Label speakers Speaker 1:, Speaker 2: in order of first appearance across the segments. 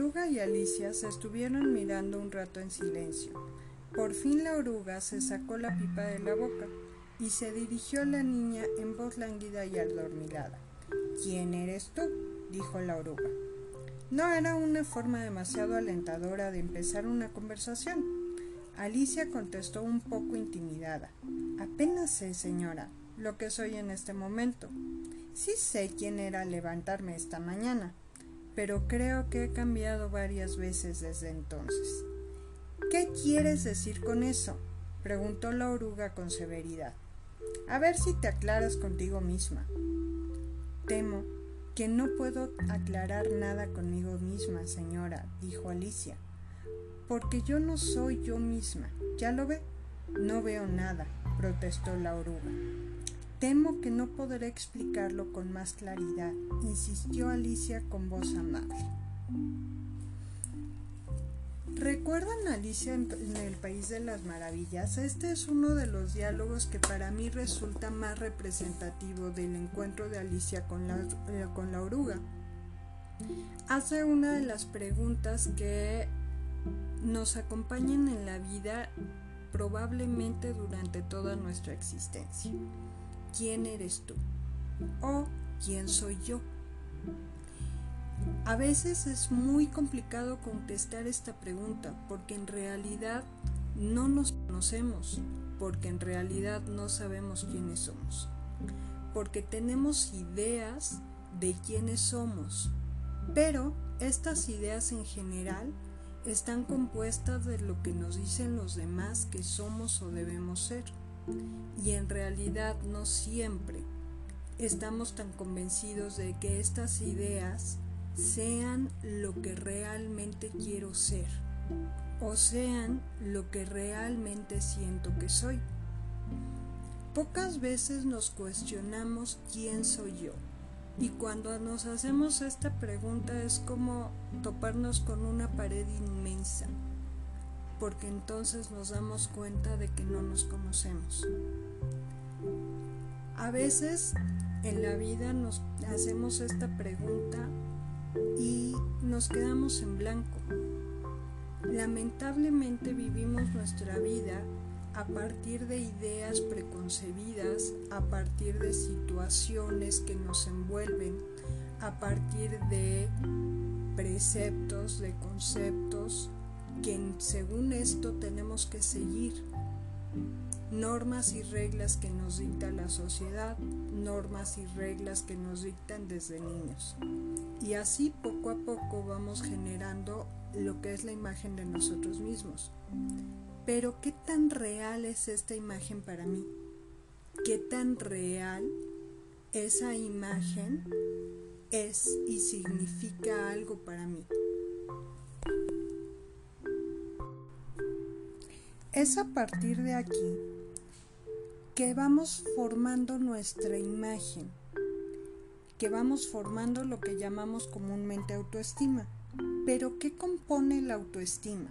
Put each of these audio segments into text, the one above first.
Speaker 1: oruga y Alicia se estuvieron mirando un rato en silencio. Por fin la oruga se sacó la pipa de la boca y se dirigió a la niña en voz lánguida y adormilada. ¿Quién eres tú? dijo la oruga. No era una forma demasiado alentadora de empezar una conversación. Alicia contestó un poco intimidada. Apenas sé, señora, lo que soy en este momento. Sí sé quién era levantarme esta mañana, pero creo que he cambiado varias veces desde entonces. ¿Qué quieres decir con eso? preguntó la oruga con severidad. A ver si te aclaras contigo misma. Temo que no puedo aclarar nada conmigo misma, señora, dijo Alicia, porque yo no soy yo misma. ¿Ya lo ve? No veo nada, protestó la oruga. Temo que no podré explicarlo con más claridad, insistió Alicia con voz amable. ¿Recuerdan Alicia en, el País de las Maravillas? Este es uno de los diálogos que para mí resulta más representativo del encuentro de Alicia con la, eh, con la oruga. Hace una de las preguntas que nos acompañan en la vida probablemente durante toda nuestra existencia. ¿Quién eres tú? ¿O quién soy yo? A veces es muy complicado contestar esta pregunta porque en realidad no nos conocemos, porque en realidad no sabemos quiénes somos, porque tenemos ideas de quiénes somos, pero estas ideas en general están compuestas de lo que nos dicen los demás que somos o debemos ser, y en realidad no siempre estamos tan convencidos de que estas ideas sean lo que realmente quiero ser o sean lo que realmente siento que soy. Pocas veces nos cuestionamos quién soy yo y cuando nos hacemos esta pregunta es como toparnos con una pared inmensa porque entonces nos damos cuenta de que no nos conocemos. A veces en la vida nos hacemos esta pregunta y nos quedamos en blanco. Lamentablemente vivimos nuestra vida a partir de ideas preconcebidas, a partir de situaciones que nos envuelven, a partir de preceptos, de conceptos que según esto tenemos que seguir normas y reglas que nos dicta la sociedad, normas y reglas que nos dictan desde niños. Y así poco a poco vamos generando lo que es la imagen de nosotros mismos. Pero ¿qué tan real es esta imagen para mí? ¿Qué tan real esa imagen es y significa algo para mí? Es a partir de aquí que vamos formando nuestra imagen, que vamos formando lo que llamamos comúnmente autoestima. Pero ¿qué compone la autoestima?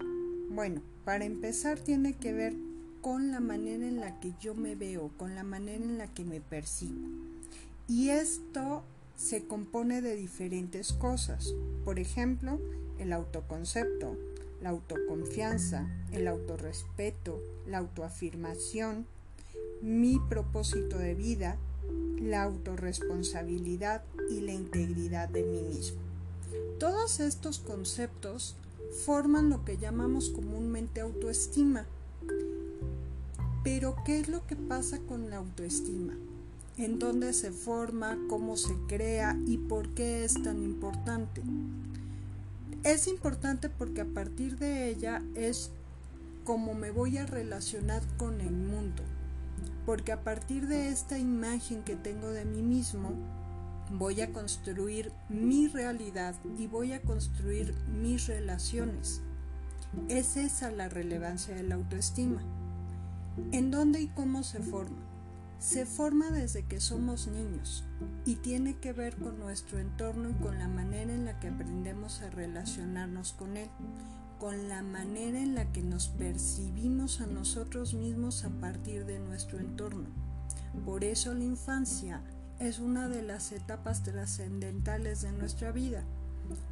Speaker 1: Bueno, para empezar tiene que ver con la manera en la que yo me veo, con la manera en la que me percibo. Y esto se compone de diferentes cosas. Por ejemplo, el autoconcepto, la autoconfianza, el autorrespeto, la autoafirmación, mi propósito de vida, la autorresponsabilidad y la integridad de mí mismo. Todos estos conceptos forman lo que llamamos comúnmente autoestima. Pero ¿qué es lo que pasa con la autoestima? ¿En dónde se forma? ¿Cómo se crea? ¿Y por qué es tan importante? Es importante porque a partir de ella es como me voy a relacionar con el mundo porque a partir de esta imagen que tengo de mí mismo, voy a construir mi realidad y voy a construir mis relaciones. Es esa la relevancia de la autoestima. ¿En dónde y cómo se forma? Se forma desde que somos niños y tiene que ver con nuestro entorno y con la manera en la que aprendemos a relacionarnos con él con la manera en la que nos percibimos a nosotros mismos a partir de nuestro entorno. Por eso la infancia es una de las etapas trascendentales de nuestra vida.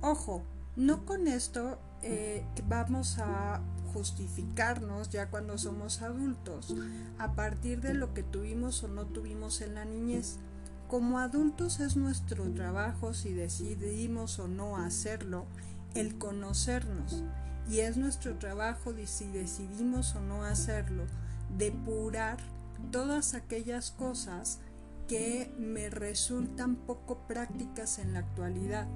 Speaker 1: Ojo, No con esto eh, vamos a justificarnos ya cuando somos adultos a partir de lo que tuvimos o no tuvimos en la niñez. Como adultos es nuestro trabajo si decidimos o no hacerlo el conocernos y es nuestro trabajo si decidimos o no hacerlo depurar todas aquellas cosas que me resultan poco prácticas en la actualidad.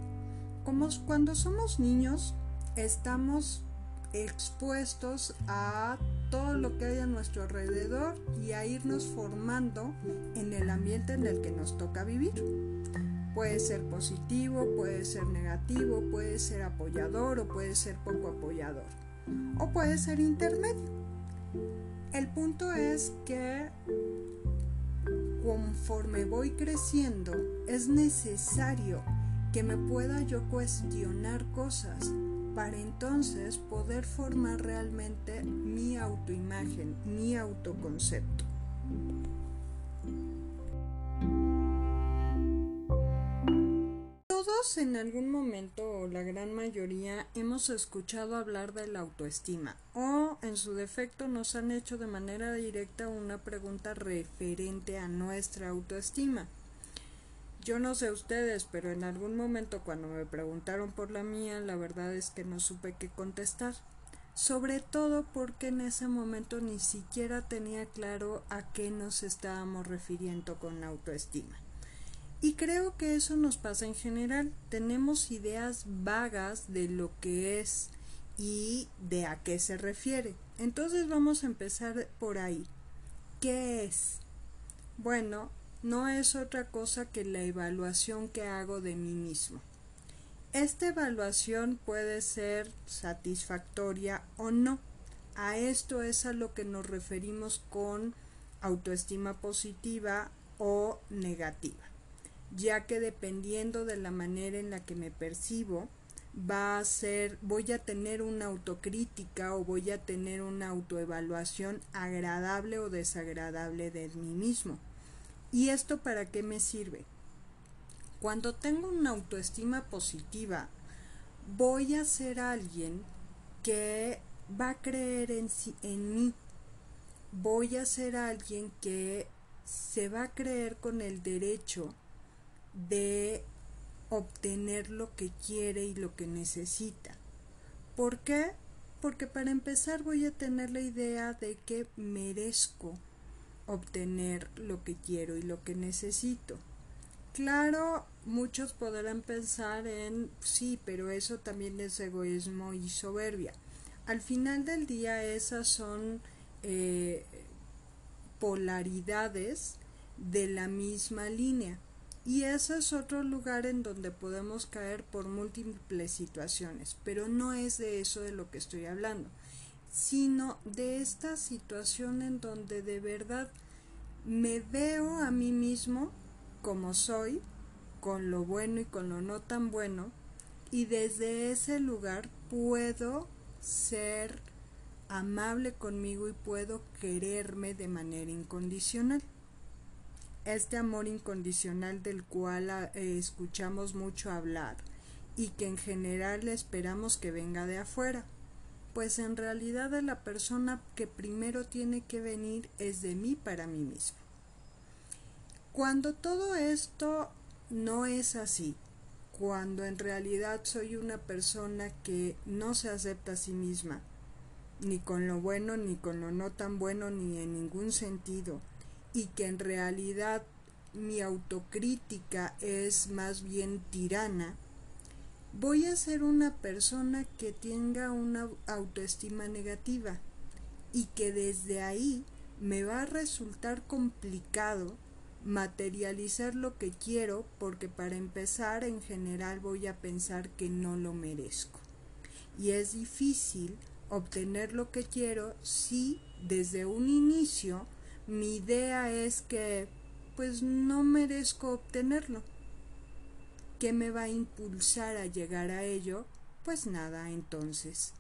Speaker 1: Como cuando somos niños estamos expuestos a todo lo que hay a nuestro alrededor y a irnos formando en el ambiente en el que nos toca vivir. Puede ser positivo, puede ser negativo, puede ser apoyador o puede ser poco apoyador. O puede ser intermedio. El punto es que conforme voy creciendo es necesario que me pueda yo cuestionar cosas para entonces poder formar realmente mi autoimagen, mi autoconcepto. Todos en algún momento o la gran mayoría hemos escuchado hablar de la autoestima o en su defecto nos han hecho de manera directa una pregunta referente a nuestra autoestima. Yo no sé ustedes, pero en algún momento cuando me preguntaron por la mía, la verdad es que no supe qué contestar. Sobre todo porque en ese momento ni siquiera tenía claro a qué nos estábamos refiriendo con autoestima. Y creo que eso nos pasa en general. Tenemos ideas vagas de lo que es y de a qué se refiere. Entonces vamos a empezar por ahí. ¿Qué es? Bueno, no es otra cosa que la evaluación que hago de mí mismo. Esta evaluación puede ser satisfactoria o no. A esto es a lo que nos referimos con autoestima positiva o negativa, ya que dependiendo de la manera en la que me percibo, va a ser, voy a tener una autocrítica o voy a tener una autoevaluación agradable o desagradable de mí mismo. ¿Y esto para qué me sirve? Cuando tengo una autoestima positiva, voy a ser alguien que va a creer en, en mí. Voy a ser alguien que se va a creer con el derecho de obtener lo que quiere y lo que necesita. ¿Por qué? Porque para empezar voy a tener la idea de que merezco obtener lo que quiero y lo que necesito. Claro, muchos podrán pensar en sí, pero eso también es egoísmo y soberbia. Al final del día esas son eh, polaridades de la misma línea. Y ese es otro lugar en donde podemos caer por múltiples situaciones, pero no es de eso de lo que estoy hablando sino de esta situación en donde de verdad me veo a mí mismo como soy, con lo bueno y con lo no tan bueno, y desde ese lugar puedo ser amable conmigo y puedo quererme de manera incondicional. Este amor incondicional del cual ah, eh, escuchamos mucho hablar y que en general esperamos que venga de afuera pues en realidad de la persona que primero tiene que venir es de mí para mí mismo. Cuando todo esto no es así, cuando en realidad soy una persona que no se acepta a sí misma, ni con lo bueno, ni con lo no tan bueno, ni en ningún sentido, y que en realidad mi autocrítica es más bien tirana, voy a ser una persona que tenga una autoestima negativa y que desde ahí me va a resultar complicado materializar lo que quiero porque para empezar en general voy a pensar que no lo merezco. Y es difícil obtener lo que quiero si desde un inicio mi idea es que pues no merezco obtenerlo. ¿Qué me va a impulsar a llegar a ello? Pues nada, entonces.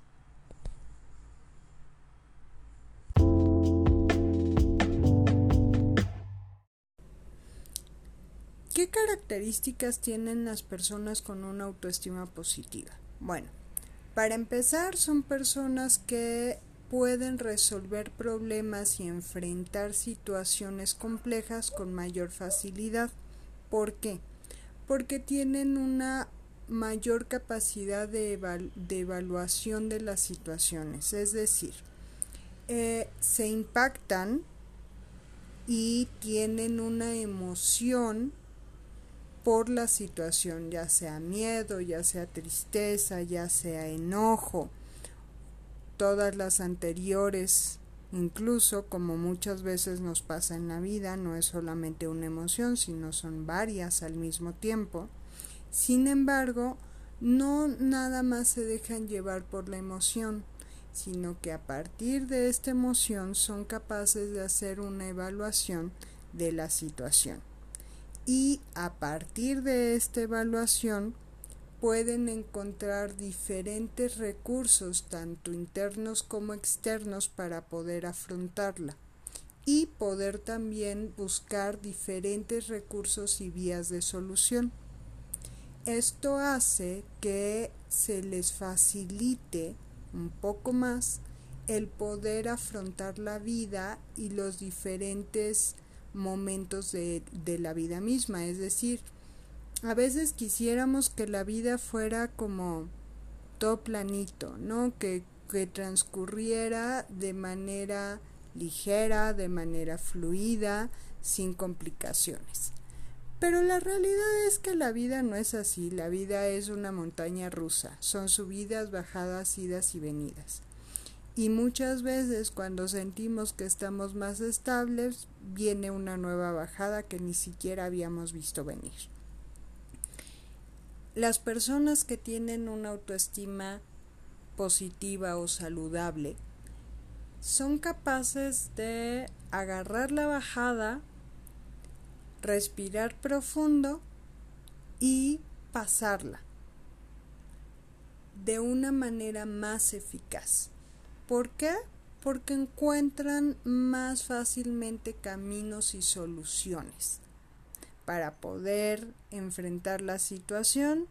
Speaker 1: ¿Qué características tienen las personas con una autoestima positiva? Bueno, para empezar son personas que pueden resolver problemas y enfrentar situaciones complejas con mayor facilidad. ¿Por qué? Porque tienen una mayor capacidad de, evaluación de las situaciones, es decir, eh, se impactan y tienen una emoción por la situación, ya sea miedo, ya sea tristeza, ya sea enojo, todas las anteriores, incluso como muchas veces nos pasa en la vida, no es solamente una emoción, sino son varias al mismo tiempo. Sin embargo, no nada más se dejan llevar por la emoción, sino que a partir de esta emoción son capaces de hacer una evaluación de la situación. Y a partir de esta evaluación pueden encontrar diferentes recursos, tanto internos como externos, para poder afrontarla y poder también buscar diferentes recursos y vías de solución. Esto hace que se les facilite un poco más el poder afrontar la vida y los diferentes momentos de, la vida misma. Es decir, a veces quisiéramos que la vida fuera como todo planito, ¿no? Que, que transcurriera de manera ligera, de manera fluida, sin complicaciones. Pero la realidad es que la vida no es así, la vida es una montaña rusa, son subidas, bajadas, idas y venidas. Y muchas veces cuando sentimos que estamos más estables, viene una nueva bajada que ni siquiera habíamos visto venir. Las personas que tienen una autoestima positiva o saludable son capaces de agarrar la bajada respirar profundo y pasarla de una manera más eficaz. ¿Por qué? Porque encuentran más fácilmente caminos y soluciones para poder enfrentar la situación,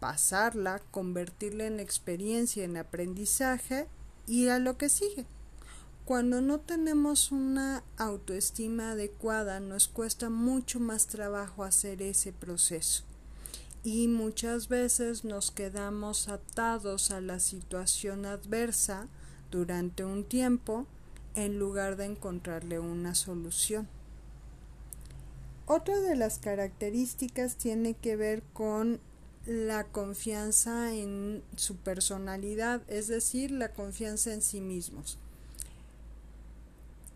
Speaker 1: pasarla, convertirla en experiencia, en aprendizaje y a lo que sigue. Cuando no tenemos una autoestima adecuada nos cuesta mucho más trabajo hacer ese proceso y muchas veces nos quedamos atados a la situación adversa durante un tiempo en lugar de encontrarle una solución. Otra de las características tiene que ver con la confianza en su personalidad, es decir, la confianza en sí mismos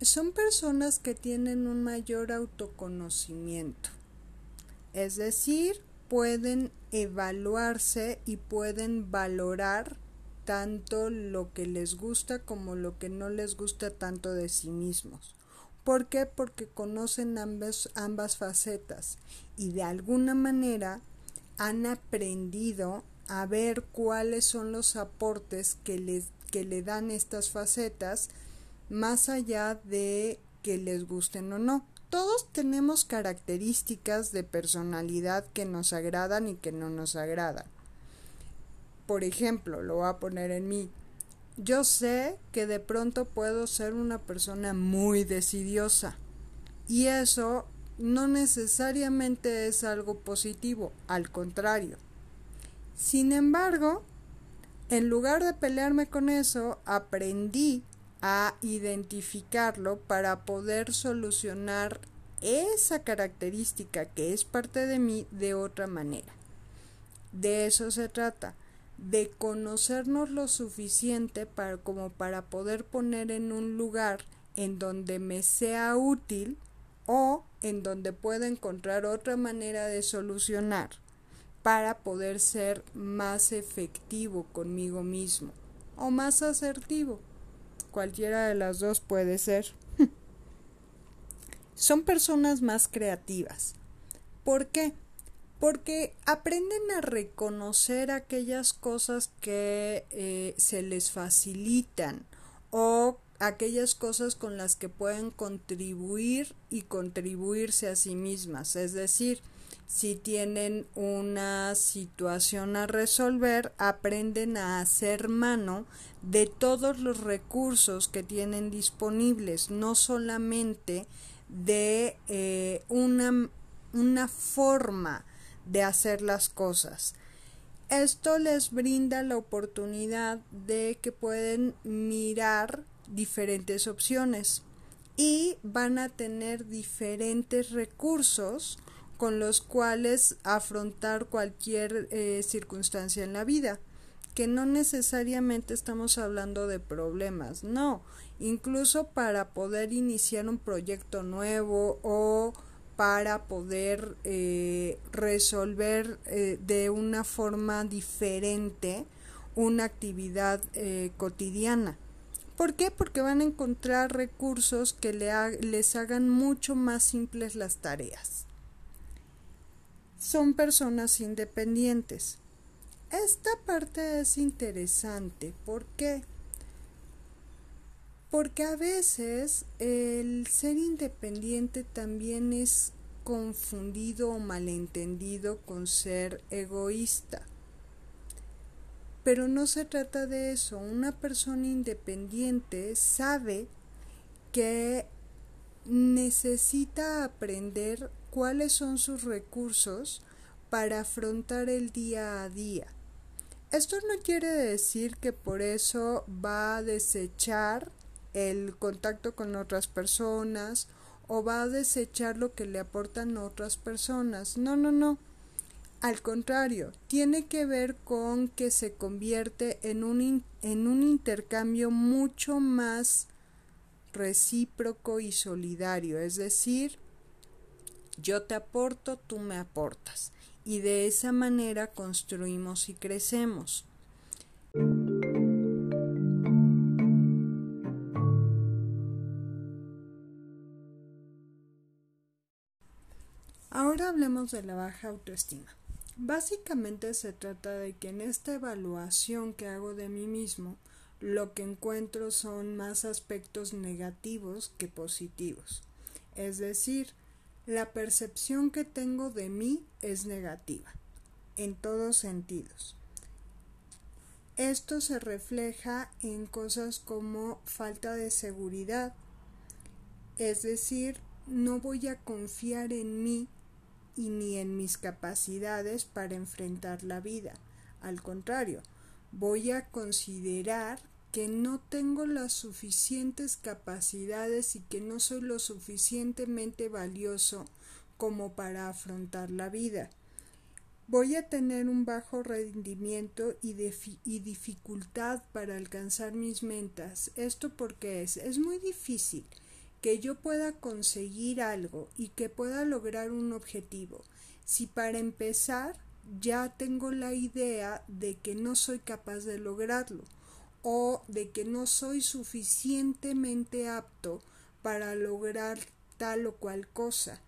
Speaker 1: son personas que tienen un mayor autoconocimiento. Es decir, pueden evaluarse y pueden valorar tanto lo que les gusta como lo que no les gusta tanto de sí mismos. ¿Por qué? Porque conocen ambas, ambas facetas y de alguna manera han aprendido a ver cuáles son los aportes que, les, que le dan estas facetas más allá de que les gusten o no. Todos tenemos características de personalidad que nos agradan y que no nos agradan. Por ejemplo, lo voy a poner en mí. Yo sé que de pronto puedo ser una persona muy decidiosa y eso no necesariamente es algo positivo, al contrario. Sin embargo, en lugar de pelearme con eso, aprendí a identificarlo para poder solucionar esa característica que es parte de mí de otra manera. De eso se trata, de conocernos lo suficiente para, como para poder poner en un lugar en donde me sea útil o en donde pueda encontrar otra manera de solucionar para poder ser más efectivo conmigo mismo o más asertivo cualquiera de las dos puede ser. Son personas más creativas. ¿Por qué? Porque aprenden a reconocer aquellas cosas que eh, se les facilitan o aquellas cosas con las que pueden contribuir y contribuirse a sí mismas. Es decir, si tienen una situación a resolver, aprenden a hacer mano de todos los recursos que tienen disponibles, no solamente de eh, una, una forma de hacer las cosas. Esto les brinda la oportunidad de que pueden mirar diferentes opciones y van a tener diferentes recursos con los cuales afrontar cualquier eh, circunstancia en la vida que no necesariamente estamos hablando de problemas, no, incluso para poder iniciar un proyecto nuevo o para poder eh, resolver eh, de una forma diferente una actividad cotidiana. ¿Por qué? Porque van a encontrar recursos que les hagan mucho más simples las tareas son personas independientes. Esta parte es interesante. ¿Por qué? Porque a veces el ser independiente también es confundido o malentendido con ser egoísta. Pero no se trata de eso. Una persona independiente sabe que necesita aprender cuáles son sus recursos para afrontar el día a día. Esto no quiere decir que por eso va a desechar el contacto con otras personas o va a desechar lo que le aportan otras personas. No, no, no. Al contrario, tiene que ver con que se convierte en un, en un intercambio mucho más recíproco y solidario, es decir, yo te aporto, tú me aportas. Y de esa manera construimos y crecemos. Hablemos de la baja autoestima. Básicamente se trata de que en esta evaluación que hago de mí mismo, lo que encuentro son más aspectos negativos que positivos. Es decir, la percepción que tengo de mí es negativa, en todos sentidos. Esto se refleja en cosas como falta de seguridad, es decir, no voy a confiar en mí y ni en mis capacidades para enfrentar la vida. Al contrario, voy a considerar que no tengo las suficientes capacidades y que no soy lo suficientemente valioso como para afrontar la vida. Voy a tener un bajo rendimiento y, dificultad para alcanzar mis metas. Esto porque es, es muy difícil que yo pueda conseguir algo y que pueda lograr un objetivo. Si para empezar ya tengo la idea de que no soy capaz de lograrlo o de que no soy suficientemente apto para lograr tal o cual cosa.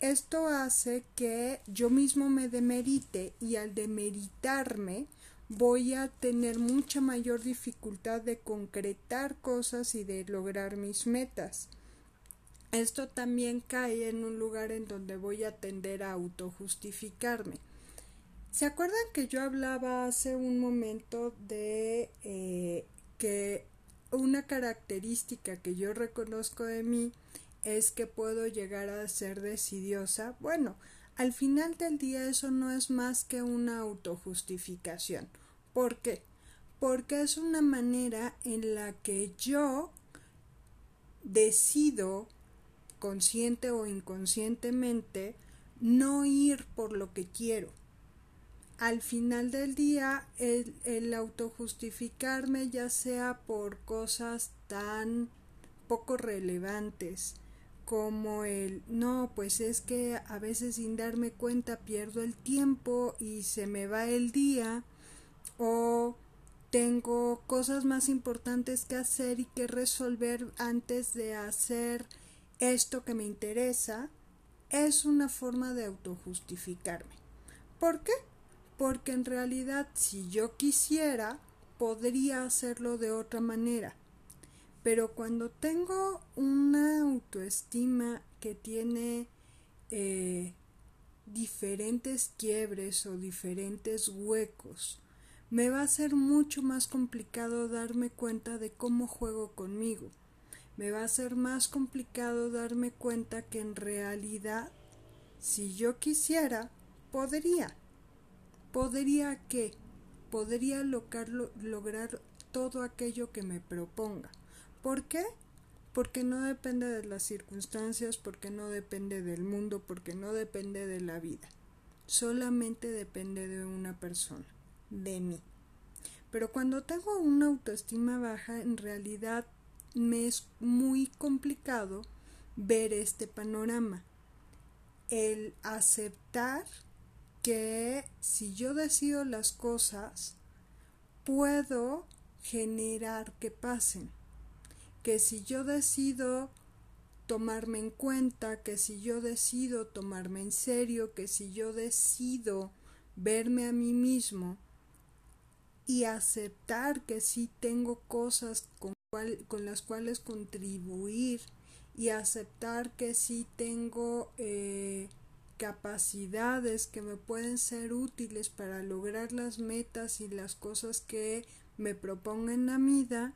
Speaker 1: Esto hace que yo mismo me demerite y al demeritarme voy a tener mucha mayor dificultad de concretar cosas y de lograr mis metas. Esto también cae en un lugar en donde voy a tender a autojustificarme. ¿Se acuerdan que yo hablaba hace un momento de eh, que una característica que yo reconozco de mí es que puedo llegar a ser decidiosa? Bueno, al final del día eso no es más que una autojustificación. ¿Por qué? Porque es una manera en la que yo decido, consciente o inconscientemente, no ir por lo que quiero. Al final del día el, autojustificarme ya sea por cosas tan poco relevantes como el no, pues es que a veces sin darme cuenta pierdo el tiempo y se me va el día o tengo cosas más importantes que hacer y que resolver antes de hacer esto que me interesa, es una forma de autojustificarme. ¿Por qué? porque en realidad si yo quisiera podría hacerlo de otra manera. Pero cuando tengo una autoestima que tiene eh, diferentes quiebres o diferentes huecos, me va a ser mucho más complicado darme cuenta de cómo juego conmigo. Me va a ser más complicado darme cuenta que en realidad, si yo quisiera, podría. ¿Podría qué? Podría lograr todo aquello que me proponga. ¿Por qué? Porque no depende de las circunstancias, porque no depende del mundo, porque no depende de la vida. Solamente depende de una persona, de mí. Pero cuando tengo una autoestima baja, en realidad me es muy complicado ver este panorama. El aceptar que si yo decido las cosas, puedo generar que pasen. Que si yo decido tomarme en cuenta, que si yo decido tomarme en serio, que si yo decido verme a mí mismo y aceptar que sí tengo cosas con, con las cuales contribuir y aceptar que sí tengo eh, capacidades que me pueden ser útiles para lograr las metas y las cosas que me proponga en la vida,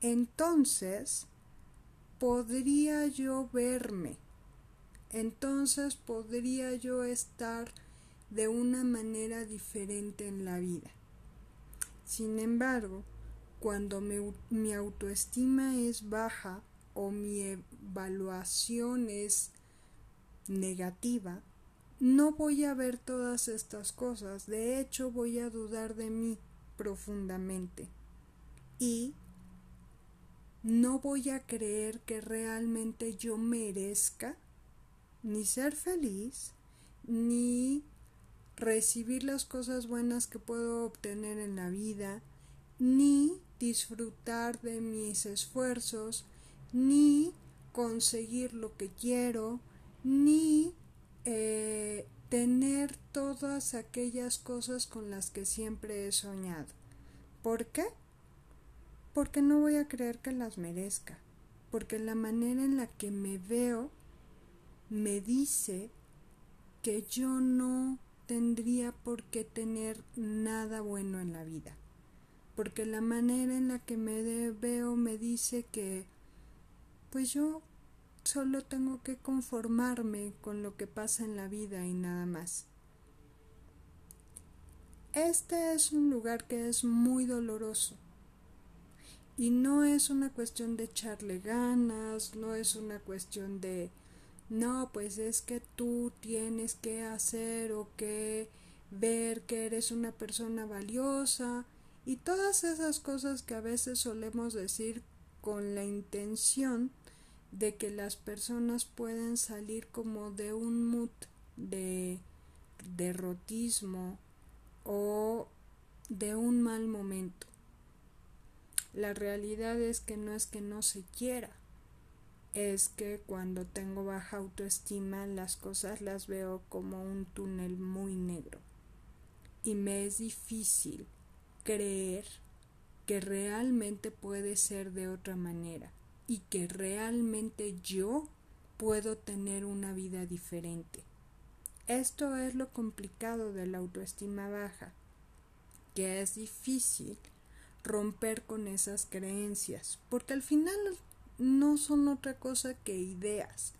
Speaker 1: entonces podría yo verme, entonces podría yo estar de una manera diferente en la vida. Sin embargo, cuando mi autoestima es baja o mi evaluación es negativa, no voy a ver todas estas cosas, de hecho voy a dudar de mí profundamente. Y no voy a creer que realmente yo merezca ni ser feliz ni recibir las cosas buenas que puedo obtener en la vida ni disfrutar de mis esfuerzos ni conseguir lo que quiero ni eh, tener todas aquellas cosas con las que siempre he soñado. ¿Por qué? Porque no voy a creer que las merezca, porque la manera en la que me veo me dice que yo no tendría por qué tener nada bueno en la vida, porque la manera en la que me veo me dice que pues yo solo tengo que conformarme con lo que pasa en la vida y nada más. Este es un lugar que es muy doloroso. Y no es una cuestión de echarle ganas, no es una cuestión de no, pues es que tú tienes que hacer o que ver que eres una persona valiosa y todas esas cosas que a veces solemos decir con la intención de que las personas pueden salir como de un mood de derrotismo o de un mal momento. La realidad es que no es que no se quiera, es que cuando tengo baja autoestima las cosas las veo como un túnel muy negro y me es difícil creer que realmente puede ser de otra manera y que realmente yo puedo tener una vida diferente. Esto es lo complicado de la autoestima baja, que es difícil romper con esas creencias, porque al final no son otra cosa que ideas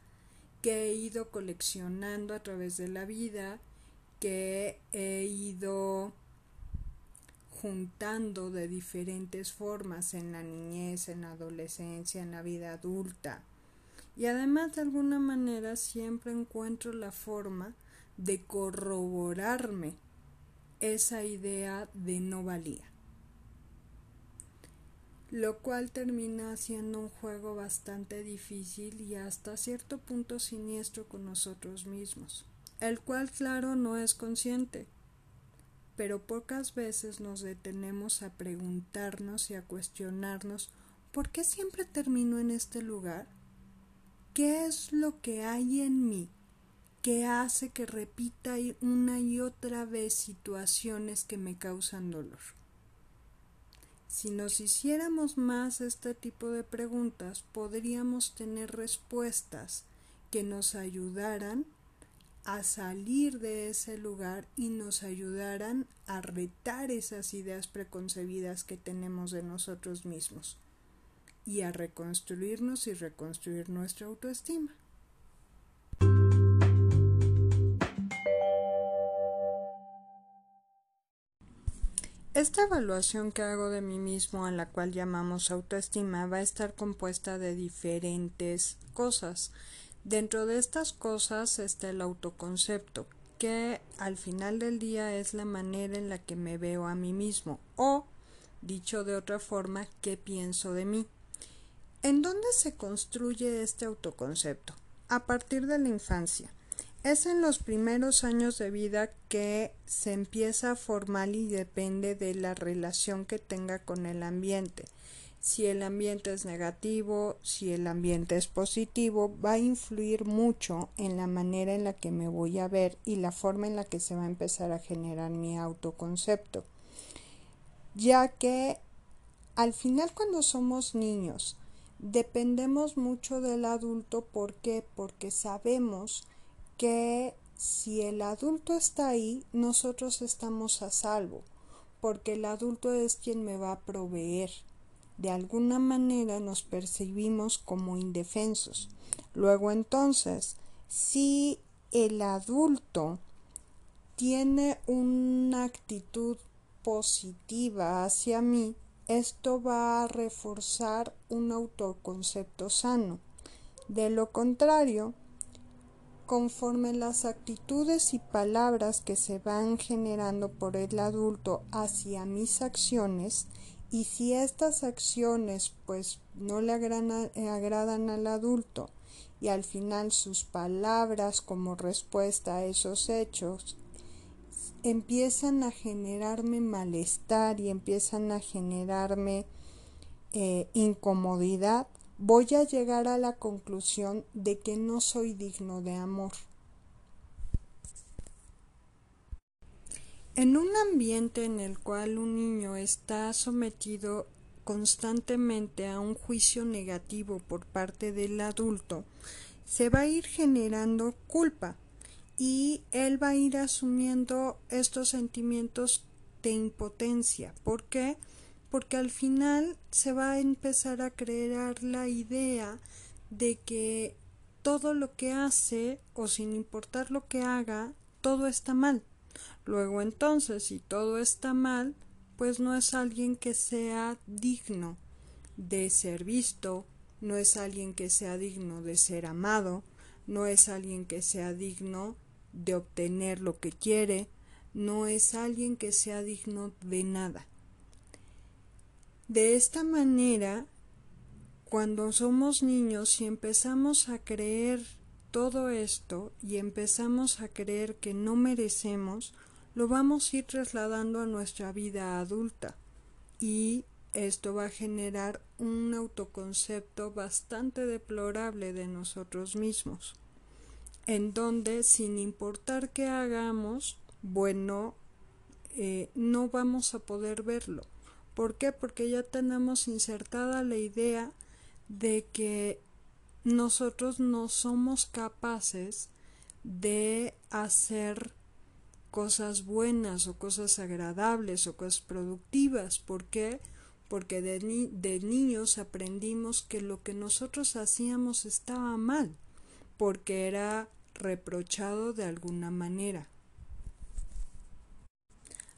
Speaker 1: que he ido coleccionando a través de la vida, que he ido juntando de diferentes formas en la niñez, en la adolescencia, en la vida adulta. Y además de alguna manera siempre encuentro la forma de corroborarme esa idea de no valía. Lo cual termina siendo un juego bastante difícil y hasta cierto punto siniestro con nosotros mismos, el cual claro no es consciente, pero pocas veces nos detenemos a preguntarnos y a cuestionarnos ¿por qué siempre termino en este lugar? ¿Qué es lo que hay en mí que hace que repita una y otra vez situaciones que me causan dolor? Si nos hiciéramos más este tipo de preguntas, podríamos tener respuestas que nos ayudaran a salir de ese lugar y nos ayudaran a retar esas ideas preconcebidas que tenemos de nosotros mismos y a reconstruirnos y reconstruir nuestra autoestima. Esta evaluación que hago de mí mismo, a la cual llamamos autoestima, va a estar compuesta de diferentes cosas. Dentro de estas cosas está el autoconcepto, que al final del día es la manera en la que me veo a mí mismo, o, dicho de otra forma, qué pienso de mí. ¿En dónde se construye este autoconcepto? A partir de la infancia. Es en los primeros años de vida que se empieza a formar y depende de la relación que tenga con el ambiente. Si el ambiente es negativo, si el ambiente es positivo, va a influir mucho en la manera en la que me voy a ver y la forma en la que se va a empezar a generar mi autoconcepto. Ya que al final cuando somos niños dependemos mucho del adulto, ¿por qué? Porque sabemos que si el adulto está ahí, nosotros estamos a salvo, porque el adulto es quien me va a proveer. De alguna manera nos percibimos como indefensos. Luego entonces, si el adulto tiene una actitud positiva hacia mí, esto va a reforzar un autoconcepto sano. De lo contrario, conforme las actitudes y palabras que se van generando por el adulto hacia mis acciones y si estas acciones pues no le agradan, al adulto y al final sus palabras como respuesta a esos hechos empiezan a generarme malestar y empiezan a generarme eh, incomodidad voy a llegar a la conclusión de que no soy digno de amor. En un ambiente en el cual un niño está sometido constantemente a un juicio negativo por parte del adulto, se va a ir generando culpa y él va a ir asumiendo estos sentimientos de impotencia. ¿Por qué? porque al final se va a empezar a crear la idea de que todo lo que hace o sin importar lo que haga, todo está mal. Luego entonces, si todo está mal, pues no es alguien que sea digno de ser visto, no es alguien que sea digno de ser amado, no es alguien que sea digno de obtener lo que quiere, no es alguien que sea digno de nada. De esta manera, cuando somos niños y empezamos a creer todo esto y empezamos a creer que no merecemos, lo vamos a ir trasladando a nuestra vida adulta y esto va a generar un autoconcepto bastante deplorable de nosotros mismos, en donde sin importar qué hagamos, bueno, eh, no vamos a poder verlo ¿Por qué? Porque ya tenemos insertada la idea de que nosotros no somos capaces de hacer cosas buenas o cosas agradables o cosas productivas. ¿Por qué? Porque de, niños aprendimos que lo que nosotros hacíamos estaba mal, porque era reprochado de alguna manera.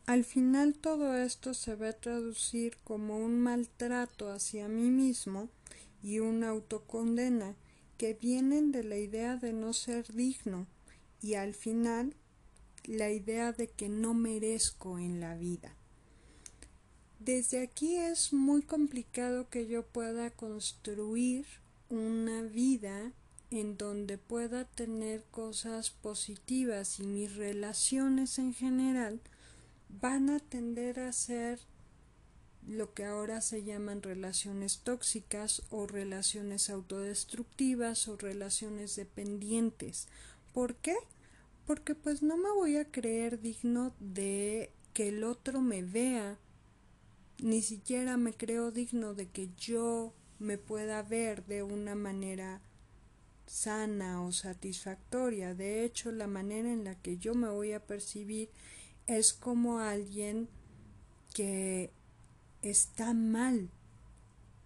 Speaker 1: Al final todo esto se va a traducir como un maltrato hacia mí mismo y una autocondena que vienen de la idea de no ser digno y al final la idea de que no merezco en la vida. Desde aquí es muy complicado que yo pueda construir una vida en donde pueda tener cosas positivas y mis relaciones en general van a tender a ser lo que ahora se llaman relaciones tóxicas o relaciones autodestructivas o relaciones dependientes. ¿Por qué? Porque pues no me voy a creer digno de que el otro me vea, ni siquiera me creo digno de que yo me pueda ver de una manera sana o satisfactoria. De hecho, la manera en la que yo me voy a percibir es como alguien que está mal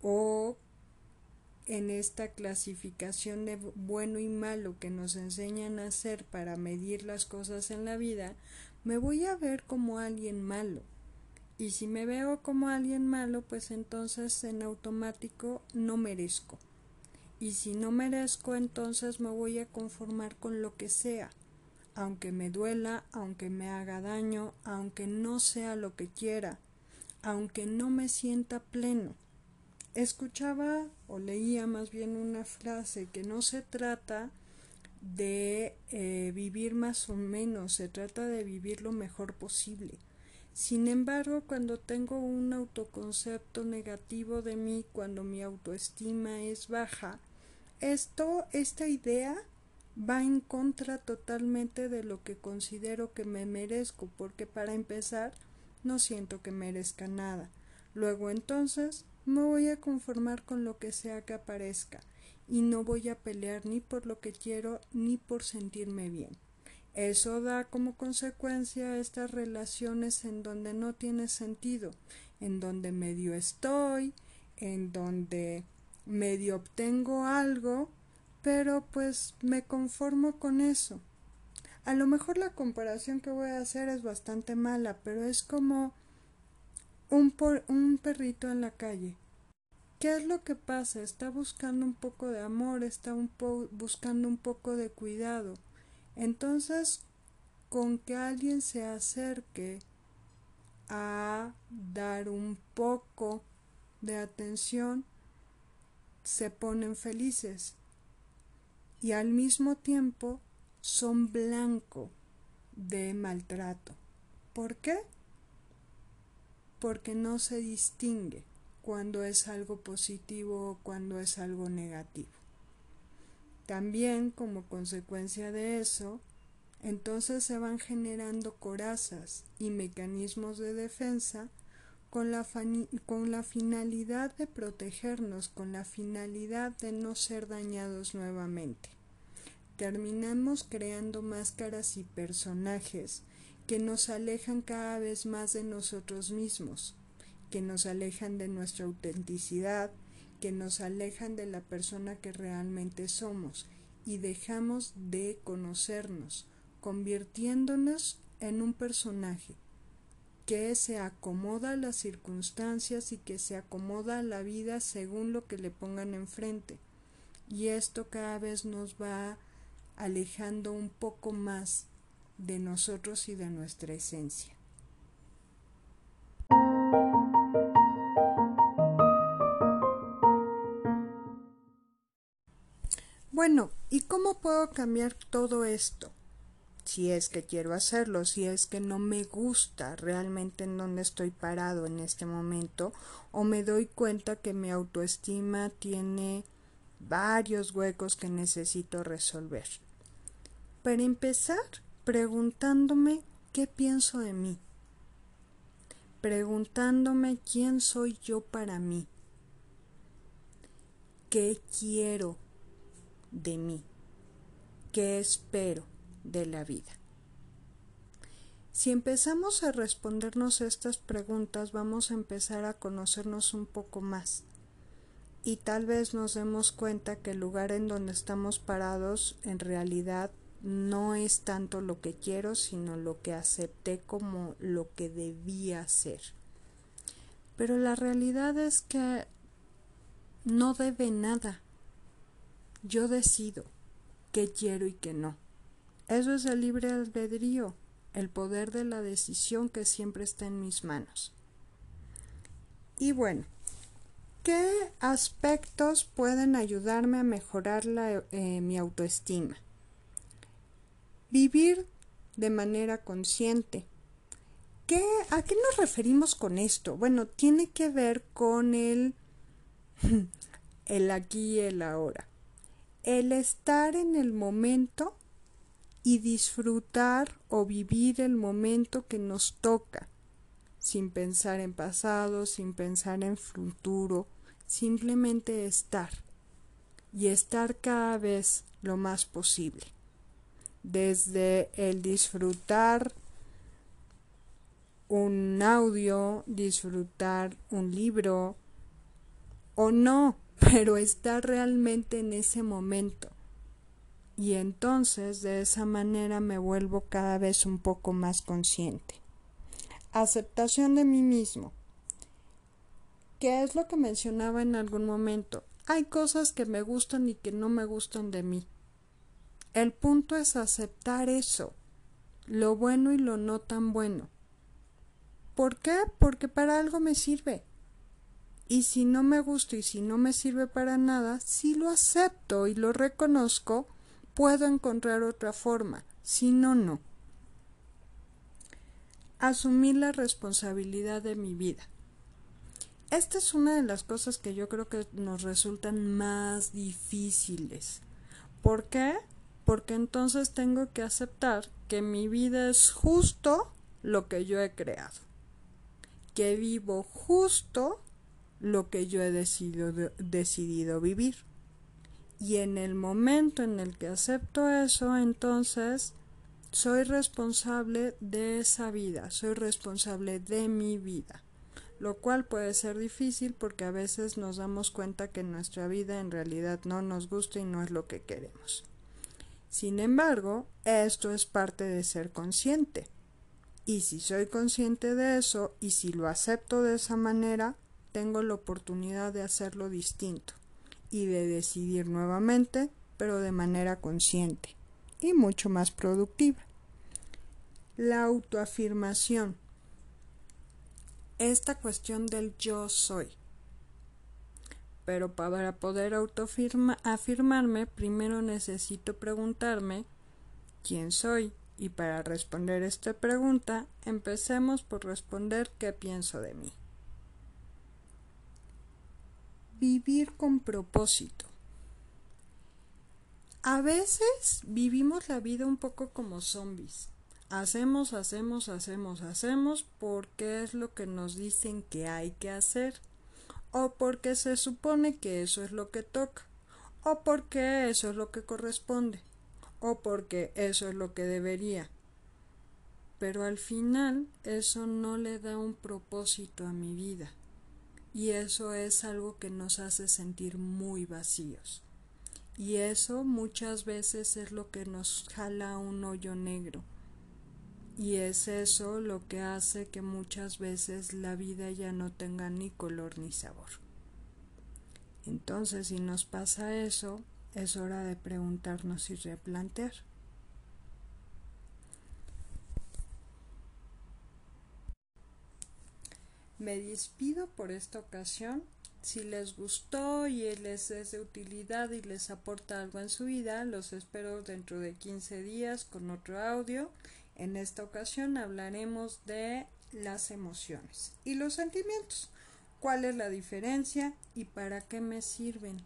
Speaker 1: o en esta clasificación de bueno y malo que nos enseñan a hacer para medir las cosas en la vida, me voy a ver como alguien malo. Y si me veo como alguien malo, pues entonces en automático no merezco. Y si no merezco, entonces me voy a conformar con lo que sea, aunque me duela, aunque me haga daño, aunque no sea lo que quiera, aunque no me sienta pleno. Escuchaba o leía más bien una frase que no se trata de eh, vivir más o menos, se trata de vivir lo mejor posible. Sin embargo, cuando tengo un autoconcepto negativo de mí, cuando mi autoestima es baja, esto, esta idea va en contra totalmente de lo que considero que me merezco, porque para empezar, no siento que merezca nada. Luego entonces me voy a conformar con lo que sea que aparezca y no voy a pelear ni por lo que quiero ni por sentirme bien. Eso da como consecuencia estas relaciones en donde no tiene sentido, en donde medio estoy, en donde medio obtengo algo, pero pues me conformo con eso. A lo mejor la comparación que voy a hacer es bastante mala, pero es como un, perrito en la calle. ¿Qué es lo que pasa? Está buscando un poco de amor, está buscando un poco de cuidado. Entonces, con que alguien se acerque a dar un poco de atención, se ponen felices y al mismo tiempo son blanco de maltrato. ¿Por qué? porque no se distingue cuando es algo positivo o cuando es algo negativo. También como consecuencia de eso, entonces se van generando corazas y mecanismos de defensa con la, con la, finalidad de protegernos, con la finalidad de no ser dañados nuevamente. Terminamos creando máscaras y personajes que nos alejan cada vez más de nosotros mismos, que nos alejan de nuestra autenticidad, que nos alejan de la persona que realmente somos y dejamos de conocernos, convirtiéndonos en un personaje que se acomoda a las circunstancias y que se acomoda a la vida según lo que le pongan enfrente. Y esto cada vez nos va alejando un poco más de nosotros y de nuestra esencia. Bueno, ¿y cómo puedo cambiar todo esto? Si es que quiero hacerlo, si es que no me gusta realmente en donde estoy parado en este momento, o me doy cuenta que mi autoestima tiene varios huecos que necesito resolver. Para empezar, preguntándome qué pienso de mí, preguntándome quién soy yo para mí, qué quiero de mí, qué espero de la vida. Si empezamos a respondernos estas preguntas, vamos a empezar a conocernos un poco más. Y tal vez nos demos cuenta que el lugar en donde estamos parados en realidad no es tanto lo que quiero, sino lo que acepté como lo que debía ser. Pero la realidad es que no debe nada. Yo decido qué quiero y qué no. Eso es el libre albedrío, el poder de la decisión que siempre está en mis manos. Y bueno, ¿qué aspectos pueden ayudarme a mejorar eh, mi autoestima? Vivir de manera consciente. ¿Qué, ¿A qué nos referimos con esto? Bueno, tiene que ver con el, el aquí y el ahora. El estar en el momento y disfrutar o vivir el momento que nos toca, sin pensar en pasado, sin pensar en futuro, simplemente estar. y estar cada vez lo más posible. Desde el disfrutar un audio, disfrutar un libro o no, pero estar realmente en ese momento. Y entonces de esa manera me vuelvo cada vez un poco más consciente. Aceptación de mí mismo. ¿Qué es lo que mencionaba en algún momento? Hay cosas que me gustan y que no me gustan de mí. El punto es aceptar eso, lo bueno y lo no tan bueno. ¿Por qué? Porque para algo me sirve. Y si no me gusta y si no me sirve para nada, si lo acepto y lo reconozco, puedo encontrar otra forma. Si no, no. Asumir la responsabilidad de mi vida. Esta es una de las cosas que yo creo que nos resultan más difíciles. ¿Por qué? Porque entonces tengo que aceptar que mi vida es justo lo que yo he creado que vivo justo lo que yo he decidido, decidido vivir. Y en el momento en el que acepto eso, entonces soy responsable de esa vida, soy responsable de mi vida, lo cual puede ser difícil porque a veces nos damos cuenta que nuestra vida en realidad no nos gusta y no es lo que queremos. Sin embargo, esto es parte de ser consciente. Y si soy consciente de eso y si lo acepto de esa manera, tengo la oportunidad de hacerlo distinto y de decidir nuevamente, pero de manera consciente y mucho más productiva. La autoafirmación. Esta cuestión del yo soy. Pero para poder autoafirmarme, primero necesito preguntarme quién soy, y para responder esta pregunta, empecemos por responder qué pienso de mí. Vivir con propósito. A veces vivimos la vida un poco como zombies. Hacemos, hacemos, hacemos, hacemos porque es lo que nos dicen que hay que hacer o porque se supone que eso es lo que toca o porque eso es lo que corresponde o porque eso es lo que debería. Pero al final eso no le da un propósito a mi vida y eso es algo que nos hace sentir muy vacíos. Y eso muchas veces es lo que nos jala un hoyo negro. Y es eso lo que hace que muchas veces la vida ya no tenga ni color ni sabor. Entonces, si nos pasa eso, es hora de preguntarnos y replantear. Me despido por esta ocasión. Si les gustó y les es de utilidad y les aporta algo en su vida, los espero dentro de 15 días con otro audio. En esta ocasión hablaremos de las emociones y los sentimientos. ¿Cuál es la diferencia y para qué me sirven?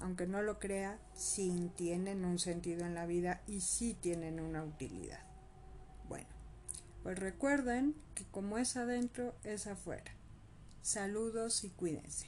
Speaker 1: aunque no lo crea, sí tienen un sentido en la vida y sí tienen una utilidad. Bueno, pues recuerden que como es adentro, es afuera. Saludos y cuídense.